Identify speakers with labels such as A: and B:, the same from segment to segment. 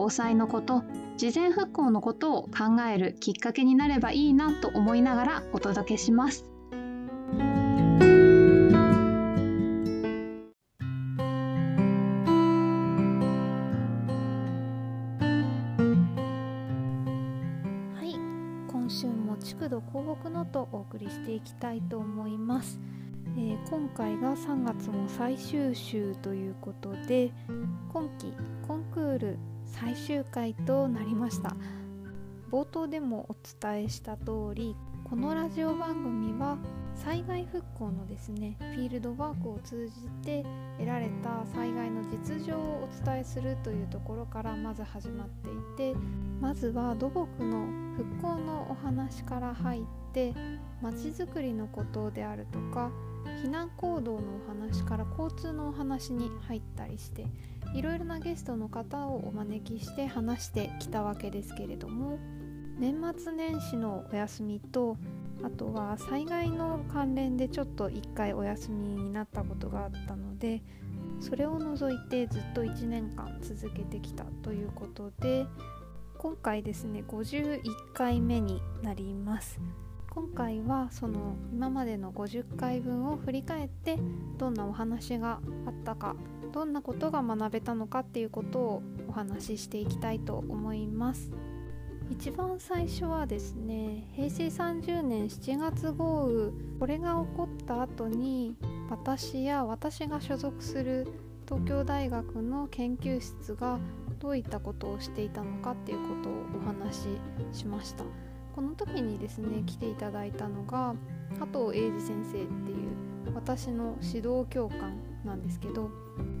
A: 防災のこと事前復興のことを考えるきっかけになればいいなと思いながらお届けします。はい今週も築土広北のとお送りしていきたいと思います。えー、今回が3月も最終週ということで今期コンクール最終回となりました。冒頭でもお伝えした通りこのラジオ番組は災害復興のですねフィールドワークを通じて得られた災害の実情をお伝えするというところからまず始まっていてまずは土木の復興のお話から入ってまちづくりのことであるとか避難行動のお話から交通のお話に入ったりしていろいろなゲストの方をお招きして話してきたわけですけれども年末年始のお休みとあとは災害の関連でちょっと1回お休みになったことがあったのでそれを除いてずっと1年間続けてきたということで今回ですね51回目になります。今回はその今までの50回分を振り返ってどんなお話があったかどんなことが学べたのかっていうことをお話ししていきたいと思います。一番最初はですね平成30年7月豪雨これが起こった後に私や私が所属する東京大学の研究室がどういったことをしていたのかっていうことをお話ししました。この時にですね来ていただいたのが加藤英二先生っていう私の指導教官なんですけど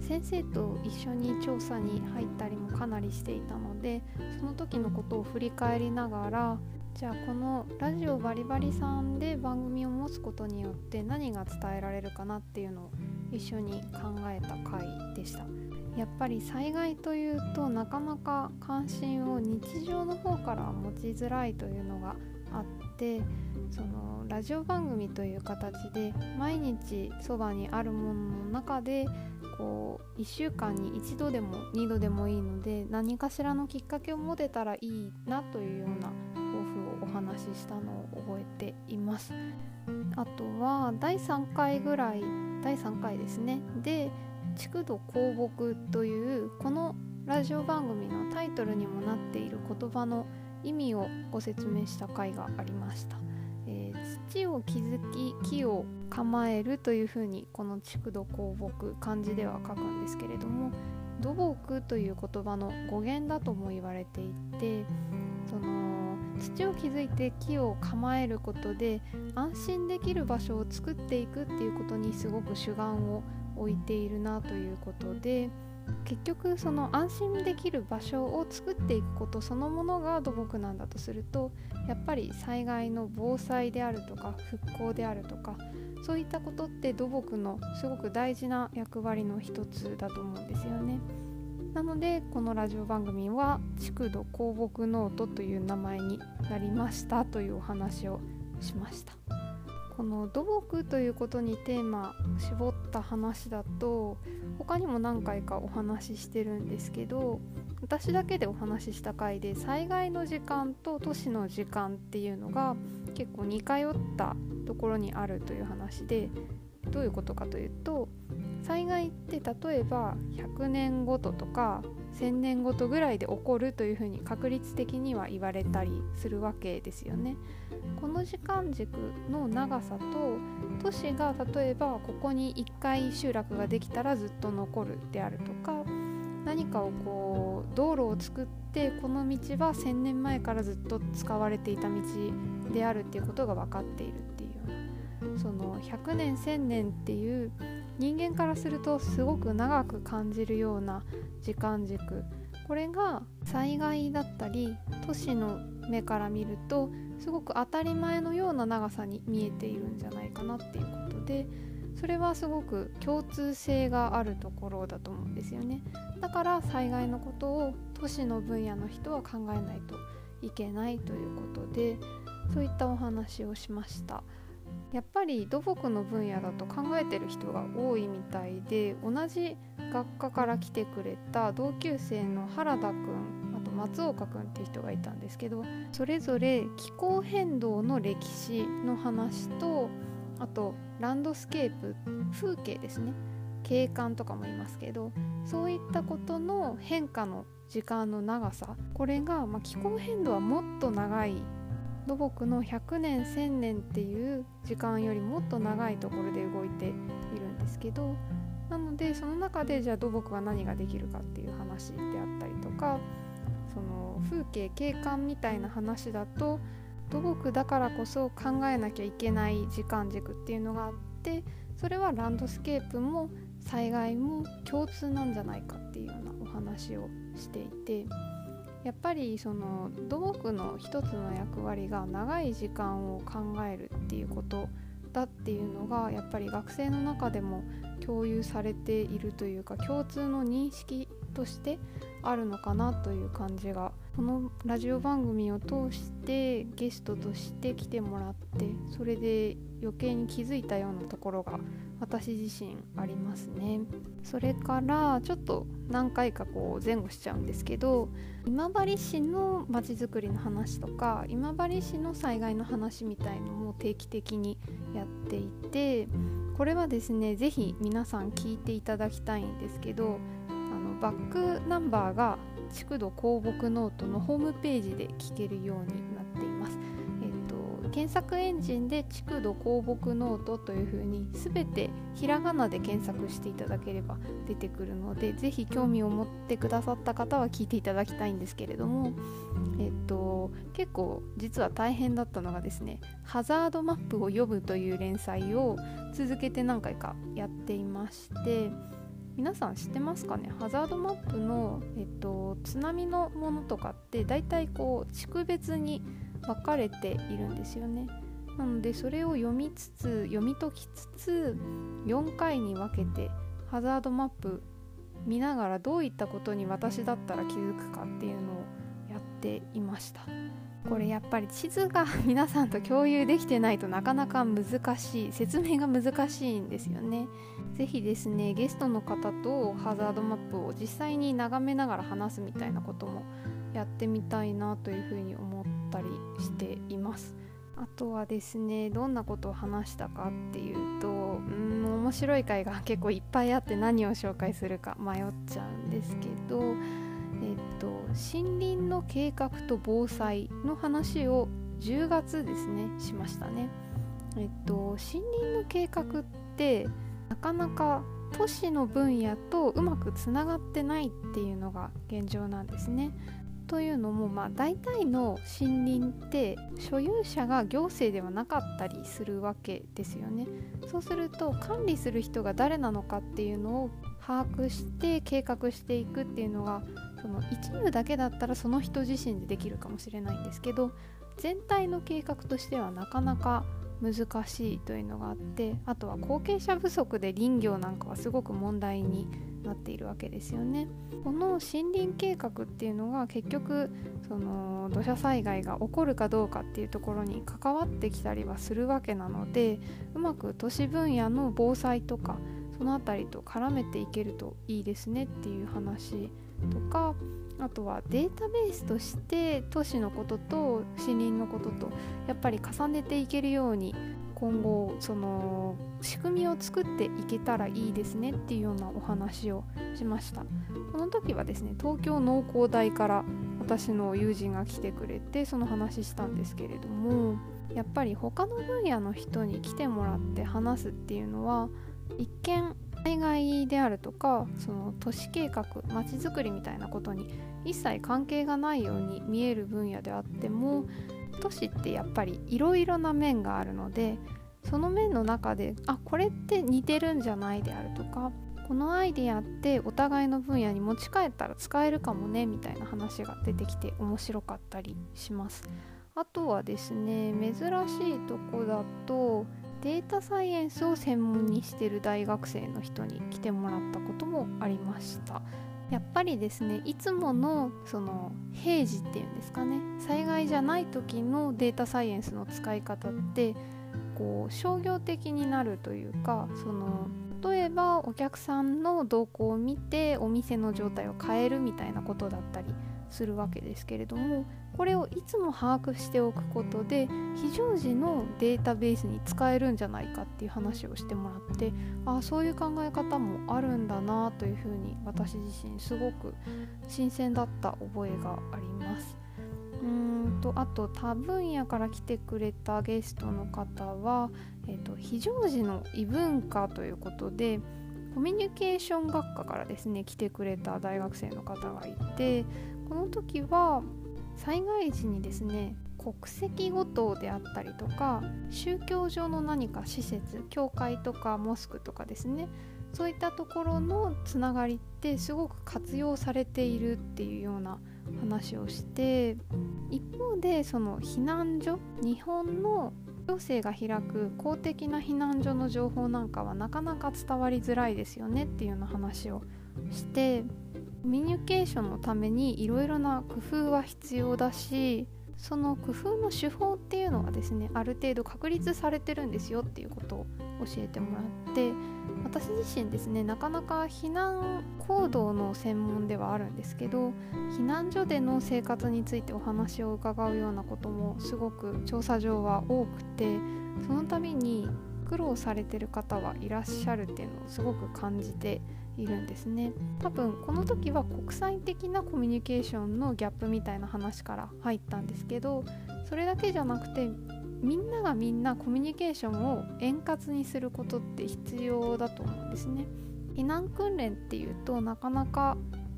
A: 先生と一緒に調査に入ったりもかなりしていたのでその時のことを振り返りながらじゃあこのラジオバリバリさんで番組を持つことによって何が伝えられるかなっていうのを一緒に考えた回でした。やっぱり災害というとなかなか関心を日常の方から持ちづらいというのがあってそのラジオ番組という形で毎日そばにあるものの中でこう1週間に1度でも2度でもいいので何かしらのきっかけを持てたらいいなというような抱負をお話ししたのを覚えています。あとは第3回ぐらい第3回ですねで「築土鉱木」というこのラジオ番組のタイトルにもなっている言葉の意味をご説明した回がありました、えー、土を築き木を構えるというふうにこの築土鉱木漢字では書くんですけれども土木という言葉の語源だとも言われていてその土を築いて木を構えることで安心できる場所を作っていくっていうことにすごく主眼を置いているなということで結局その安心できる場所を作っていくことそのものが土木なんだとするとやっぱり災害の防災であるとか復興であるとかそういったことって土木のすごく大事な役割の一つだと思うんですよね。なのでこのラジオ番組は「築土鉱木ノート」という名前になりましたというお話をしました。この土木ということにテーマ絞った話だと他にも何回かお話ししてるんですけど私だけでお話しした回で災害の時間と都市の時間っていうのが結構似通ったところにあるという話でどういうことかというと災害って例えば100年ごととか1000年ごとぐらいで起こるというふうに確率的には言われたりするわけですよね。この時間軸の長さと都市が例えばここに1回集落ができたらずっと残るであるとか何かをこう道路を作ってこの道は1000年前からずっと使われていた道であるっていうことが分かっているっていうその100年1000年っていう人間からするとすごく長く感じるような時間軸。これが災害だったり都市の目から見るとすごく当たり前のような長さに見えているんじゃないかなっていうことでそれはすごく共通性があるところだと思うんですよね。だから災害のことを都市の分野の人は考えないといけないということでそういったお話をしました。やっぱり土木の分野だと考えてる人が多いみたいで同じ学科から来てくれた同級生の原田くんあと松岡くんっていう人がいたんですけどそれぞれ気候変動の歴史の話とあとランドスケープ風景ですね。景観とかもいますけどそういったことの変化の時間の長さこれが、まあ、気候変動はもっと長い土木の100年1000年っていう時間よりもっと長いところで動いているんですけどなのでその中でじゃあ土木は何ができるかっていう話であったりとかその風景景観みたいな話だと土木だからこそ考えなきゃいけない時間軸っていうのがあってそれはランドスケープも災害も共通なんじゃないかっていうようなお話をしていてやっぱりその土木の一つの役割が長い時間を考えるっていうことだっていうのがやっぱり学生の中でも共有されているというか共通の認識としてあるのかなという感じがこのラジオ番組を通してゲストとして来てもらってそれで余計に気づいたようなところが私自身ありますねそれからちょっと何回かこう前後しちゃうんですけど今治市のまちづくりの話とか今治市の災害の話みたいのも定期的にやっていてこれはですね是非皆さん聞いていただきたいんですけどあのバックナンバーが築土公木ノートのホームページで聞けるようになってい。検索エンジンで築土公木ノートというふうに全てひらがなで検索していただければ出てくるのでぜひ興味を持ってくださった方は聞いていただきたいんですけれども、えっと、結構実は大変だったのがですねハザードマップを読むという連載を続けて何回かやっていまして。皆さん知ってますかね？ハザードマップの、えっと、津波のものとかって大体こう地区別に分かれているんですよね。なのでそれを読みつつ読み解きつつ4回に分けてハザードマップ見ながらどういったことに私だったら気づくかっていうのをやっていました。これやっぱり地図が皆さんと共有できてないとなかなか難しい説明が難しいんですよね。是非ですねゲストの方とハザードマップを実際に眺めながら話すみたいなこともやってみたいなというふうに思っったりしていますあとはですねどんなことを話したかっていうとうん面白い回が結構いっぱいあって何を紹介するか迷っちゃうんですけどえっと、森林の計画と防災の話を10月ですねしましたね。えっと、森林の計画ってなかなか都市の分野とうまくつながってないっていうのが現状なんですね。というのも、まあ、大体の森林って所有者が行政ではなかったりするわけですよね。そうすると管理する人が誰なのかっていうのを把握して計画していくっていうのがその一部だけだったらその人自身でできるかもしれないんですけど全体の計画としてはなかなか難しいというのがあってあとは後継者不足で林業なんかはすごく問題になっているわけですよね。この森林計画っていうのが結局その土砂災害が起こるかどうかっていうところに関わってきたりはするわけなのでうまく都市分野の防災とかその辺りと絡めていけるといいですねっていう話とかあとはデータベースとして都市のことと森林のこととやっぱり重ねていけるように今後その仕組みを作っていけたらいいですねっていうようなお話をしました。この時はですね東京農工大から私の友人が来てくれてその話したんですけれどもやっぱり他の分野の人に来てもらって話すっていうのは一見災害であるとかその都市計画まちづくりみたいなことに一切関係がないように見える分野であっても都市ってやっぱりいろいろな面があるのでその面の中であこれって似てるんじゃないであるとかこのアイデアってお互いの分野に持ち帰ったら使えるかもねみたいな話が出てきて面白かったりします。あとはですね珍しいとこだとデータサイエンスを専門にしてる大学生の人に来てもらったこともありました。やっぱりですねいつものその平時っていうんですかね災害じゃない時のデータサイエンスの使い方ってこう商業的になるというかその例えばお客さんの動向を見てお店の状態を変えるみたいなことだったりするわけですけれどもこれをいつも把握しておくことで非常時のデータベースに使えるんじゃないかっていう話をしてもらってああそういう考え方もあるんだなというふうに私自身すごく新鮮だった覚えがあります。うんとあと他分野から来てくれたゲストの方は、えーと、非常時の異文化ということでコミュニケーション学科からですね来てくれた大学生の方がいてこの時は災害時にですね国籍ごとであったりとか宗教上の何か施設教会とかモスクとかですねそういったところのつながりってすごく活用されているっていうような話をして一方でその避難所日本の行政が開く公的な避難所の情報なんかはなかなか伝わりづらいですよねっていうような話をしてコミュニケーションのためにいろいろな工夫は必要だしその工夫の手法っていうのはですねある程度確立されてるんですよっていうことを教えてもらって私自身ですねなかなか避難行動の専門ではあるんですけど避難所での生活についてお話を伺うようなこともすごく調査上は多くてその度に苦労されてる方はいらっしゃるっていうのをすごく感じているんですね。多分この時は国際的なコミュニケーションのギャップみたいな話から入ったんですけどそれだけじゃなくてみんながみんなコミュニケーションを円滑にすることって必要だと思うんですね。避難訓練っていうとなかなか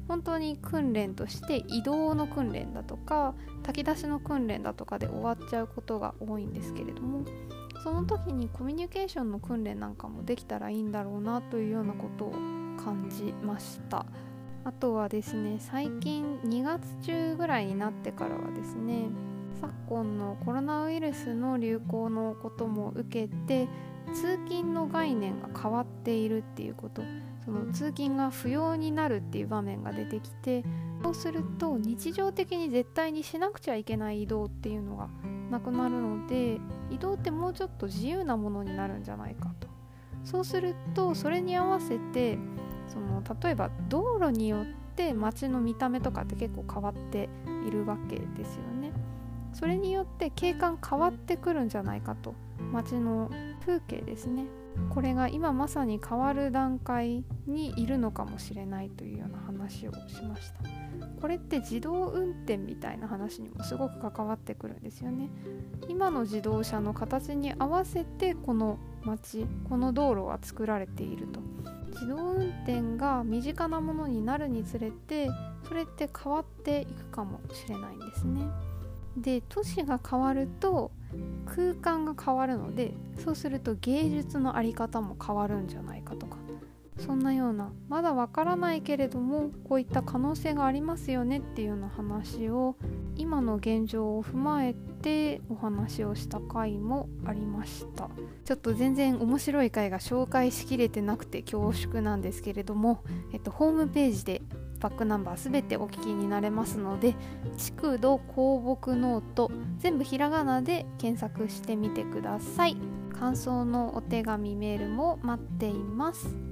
A: 本当に訓練として移動の訓練だとか炊き出しの訓練だとかで終わっちゃうことが多いんですけれどもその時にコミュニケーションの訓練なんかもできたらいいんだろうなというようなことを感じました。あとはですね最近2月中ぐらいになってからはですね昨今のコロナウイルスの流行のことも受けて通勤の概念が変わっているっていうことその通勤が不要になるっていう場面が出てきてそうすると日常的に絶対にしなくちゃいけない移動っていうのがなくなるので移動ってもうちょっと自由なものになるんじゃないかと。そうするとそれに合わせてその例えば道路によって街の見た目とかって結構変わっているわけですよね。それによって景観変わってくるんじゃないかと。街の風景ですね。これが今まさに変わる段階にいるのかもしれないというような話をしました。これって自動運転みたいな話にもすごく関わってくるんですよね。今の自動車の形に合わせてこの街この道路は作られていると。自動運転が身近なものになるにつれてそれって変わっていくかもしれないんですね。で都市が変わると空間が変わるのでそうすると芸術の在り方も変わるんじゃないかとかそんなようなまだわからないけれどもこういった可能性がありますよねっていうような話を今の現状を踏まえてお話をした回もありました。ちょっと全然面白い回が紹介しきれてなくて恐縮なんですけれども、えっと、ホームページでバックナンバーすべてお聞きになれますので「築土公木ノート」全部ひらがなで検索してみてください。感想のお手紙メールも待っています。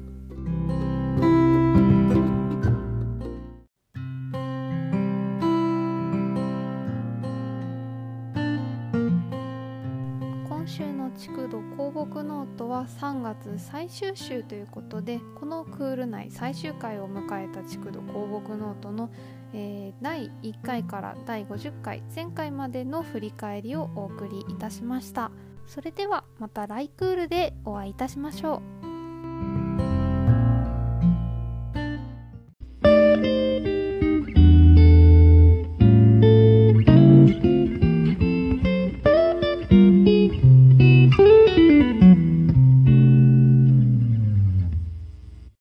A: 最終週ということでこのクール内最終回を迎えた築土広木ノートの、えー、第1回から第50回前回までの振り返りをお送りいたしました。それではまた来クールでお会いいたしましょう。